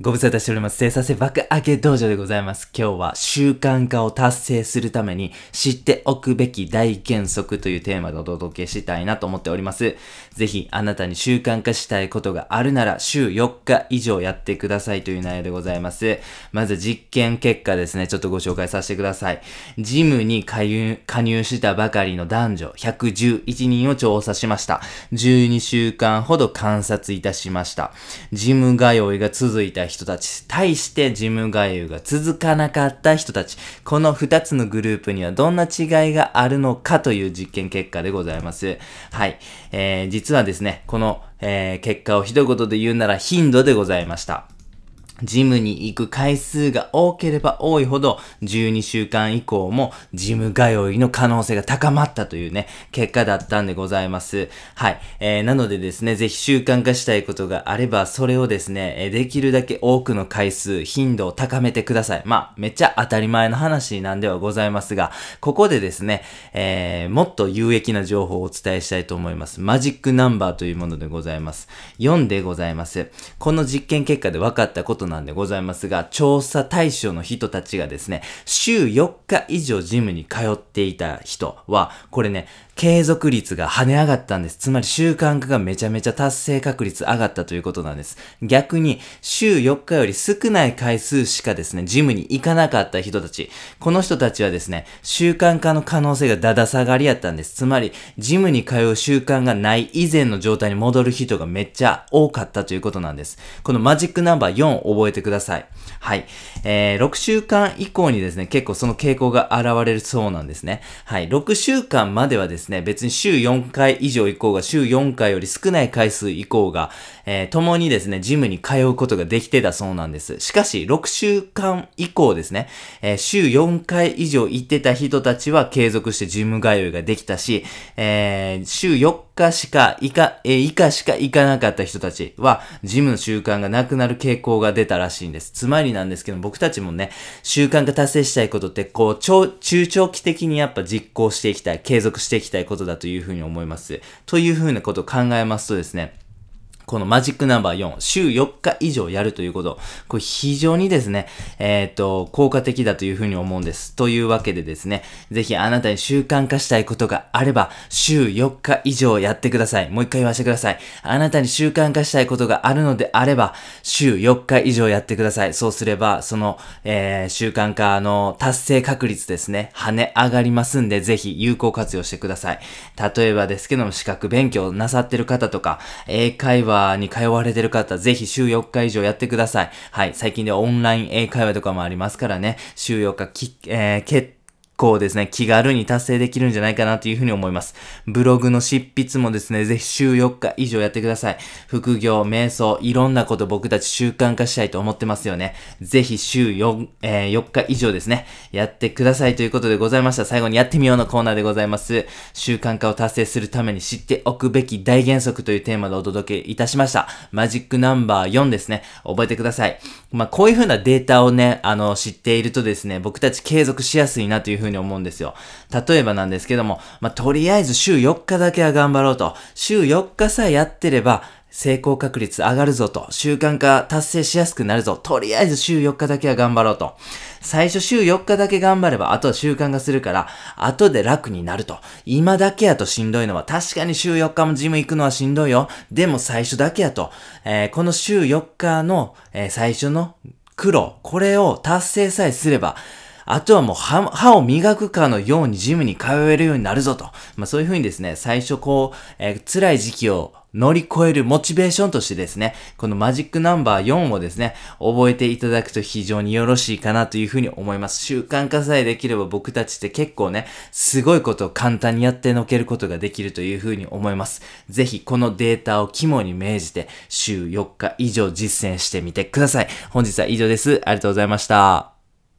ご無沙汰しております。生産性爆上げ道場でございます。今日は習慣化を達成するために知っておくべき大原則というテーマでお届けしたいなと思っております。ぜひあなたに習慣化したいことがあるなら週4日以上やってくださいという内容でございます。まず実験結果ですね、ちょっとご紹介させてください。ジムに加入加入したばかりの男女111人を調査しました。12週間ほど観察いたしました。ジム通いが続いた人たち、対してジム外遊が続かなかった人たち、この2つのグループにはどんな違いがあるのかという実験結果でございます。はい。えー、実はですね、この、えー、結果を一言で言うなら頻度でございました。ジムに行く回数が多ければ多いほど、12週間以降もジム通いの可能性が高まったというね、結果だったんでございます。はい。えー、なのでですね、ぜひ習慣化したいことがあれば、それをですね、えーできるだけ多くの回数、頻度を高めてください。まあ、めっちゃ当たり前の話なんではございますが、ここでですね、えー、もっと有益な情報をお伝えしたいと思います。マジックナンバーというものでございます。4でございます。この実験結果で分かったことなんでございますが、調査対象の人たちがですね、週4日以上ジムに通っていた人は、これね、継続率が跳ね上がったんです。つまり習慣化がめちゃめちゃ達成確率上がったということなんです。逆に、週4日より少ない回数しかですね、ジムに行かなかった人たち。この人たちはですね、習慣化の可能性がだだ下がりやったんです。つまり、ジムに通う習慣がない以前の状態に戻る人がめっちゃ多かったということなんです。このマジックナンバー4覚えてください。はい。えー、6週間以降にですね、結構その傾向が現れるそうなんですね。はい。6週間まではですね、別に週4回以上行こうが週4回より少ない回数行こうが、えー、共にですね、ジムに通うことができてたそうなんです。しかし、6週間以降ですね、えー、週4回以上行ってた人たちは継続してジム通いができたし、えー、週4日しか行か、えー、以下しか行かなかった人たちは、ジムの習慣がなくなる傾向が出たらしいんです。つまりなんですけど、僕たちもね、習慣化達成したいことって、こう、超、中長期的にやっぱ実行していきたい、継続していきたいことだというふうに思います。というふうなことを考えますとですね、このマジックナンバー4、週4日以上やるということ。これ非常にですね、えっ、と、効果的だというふうに思うんです。というわけでですね、ぜひあなたに習慣化したいことがあれば、週4日以上やってください。もう一回言わせてください。あなたに習慣化したいことがあるのであれば、週4日以上やってください。そうすれば、その、えー、習慣化の達成確率ですね、跳ね上がりますんで、ぜひ有効活用してください。例えばですけども、資格勉強なさってる方とか、英会話に通われてる方、ぜひ週4日以上やってください。はい。最近ではオンライン英会話とかもありますからね、週4日き、えー、決構ですね、気軽に達成できるんじゃないかなというふうに思います。ブログの執筆もですね、ぜひ週4日以上やってください。副業、瞑想、いろんなこと僕たち習慣化したいと思ってますよね。ぜひ週 4,、えー、4日以上ですね、やってくださいということでございました。最後にやってみようのコーナーでございます。習慣化を達成するために知っておくべき大原則というテーマでお届けいたしました。マジックナンバー4ですね。覚えてください。まあ、こういうふうなデータをね、あの、知っているとですね、僕たち継続しやすいなというふうにふうに思うんですよ。例えばなんですけども、まあ、とりあえず週4日だけは頑張ろうと。週4日さえやってれば、成功確率上がるぞと。習慣化達成しやすくなるぞ。とりあえず週4日だけは頑張ろうと。最初週4日だけ頑張れば、あとは習慣化するから、後で楽になると。今だけやとしんどいのは、確かに週4日もジム行くのはしんどいよ。でも最初だけやと。えー、この週4日の、えー、最初の苦労、これを達成さえすれば、あとはもう歯歯を磨くかのようにジムに通えるようになるぞと。まあそういう風にですね、最初こう、えー、辛い時期を乗り越えるモチベーションとしてですね、このマジックナンバー4をですね、覚えていただくと非常によろしいかなというふうに思います。習慣化さえできれば僕たちって結構ね、すごいことを簡単にやってのけることができるというふうに思います。ぜひこのデータを肝に銘じて週4日以上実践してみてください。本日は以上です。ありがとうございました。